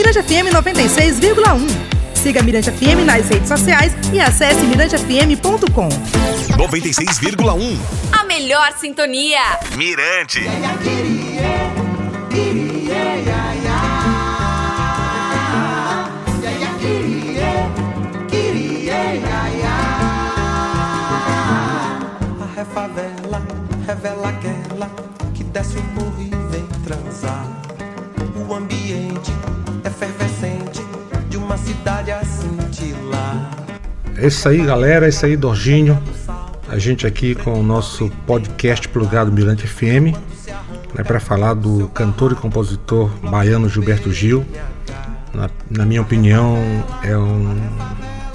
Mirante FM 96,1. Siga Mirante FM nas redes sociais e acesse mirantefm.com. 96,1. A melhor sintonia. Mirante. A favela revela aquela que desce o cidade a cintilar. É isso aí, galera. É isso aí, Dorginho. A gente aqui com o nosso podcast plugado Mirante FM, né, para falar do cantor e compositor baiano Gilberto Gil. Na, na minha opinião, é, um,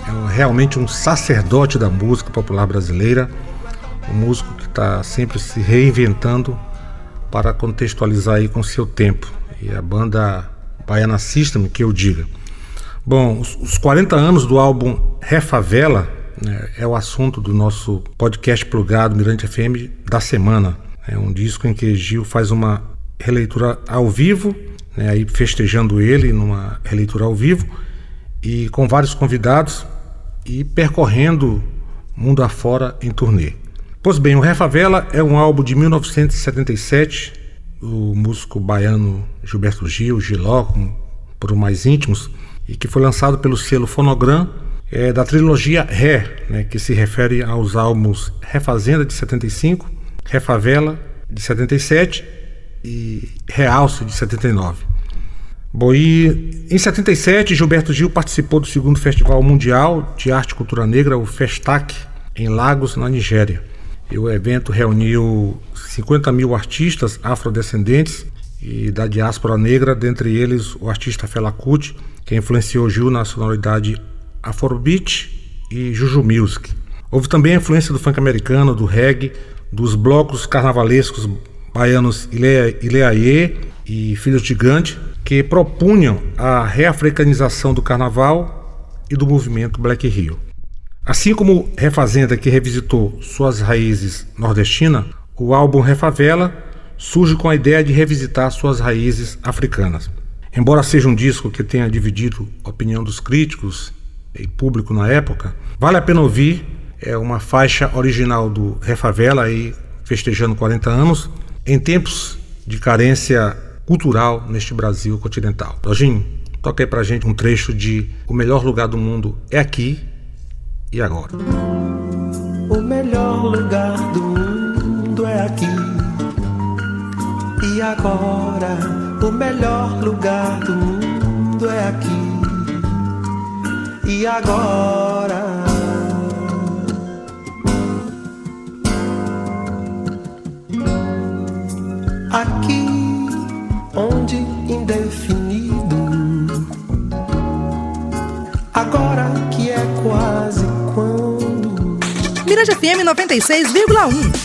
é um- realmente um sacerdote da música popular brasileira, um músico que está sempre se reinventando para contextualizar aí com seu tempo. E a banda Baiana System, que eu diga. Bom, os, os 40 anos do álbum Refavela né, é o assunto do nosso podcast plugado Mirante FM da semana. É um disco em que Gil faz uma releitura ao vivo, né, aí festejando ele numa releitura ao vivo e com vários convidados e percorrendo mundo afora em turnê. Pois bem, o Refavela é um álbum de 1977. O músico baiano Gilberto Gil, Giló, por mais íntimos, e que foi lançado pelo selo Fonogram é, da trilogia Ré, né, que se refere aos álbuns Refazenda de 75, Refavela de 77 e Realce de 79. Bom, e em 77, Gilberto Gil participou do segundo Festival Mundial de Arte e Cultura Negra, o Festac, em Lagos, na Nigéria. E o evento reuniu 50 mil artistas afrodescendentes e da diáspora negra, dentre eles o artista Fela Kuti, que influenciou Gil na sonoridade Afrobeat e Juju Music. Houve também a influência do funk americano, do reggae, dos blocos carnavalescos baianos Ilea- Ileaie e Filhos de que propunham a reafricanização do carnaval e do movimento Black Rio. Assim como Refazenda, que revisitou suas raízes nordestinas, o álbum Refavela surge com a ideia de revisitar suas raízes africanas. Embora seja um disco que tenha dividido a opinião dos críticos e público na época, vale a pena ouvir. É uma faixa original do Refavela, aí festejando 40 anos, em tempos de carência cultural neste Brasil continental. Lojinho, toca aí pra gente um trecho de O Melhor Lugar do Mundo é Aqui e Agora. O melhor lugar do mundo é aqui. E agora, o melhor lugar do mundo é aqui. E agora. Aqui, onde indefinido. Agora que é quase quando. Mirante FM 96,1.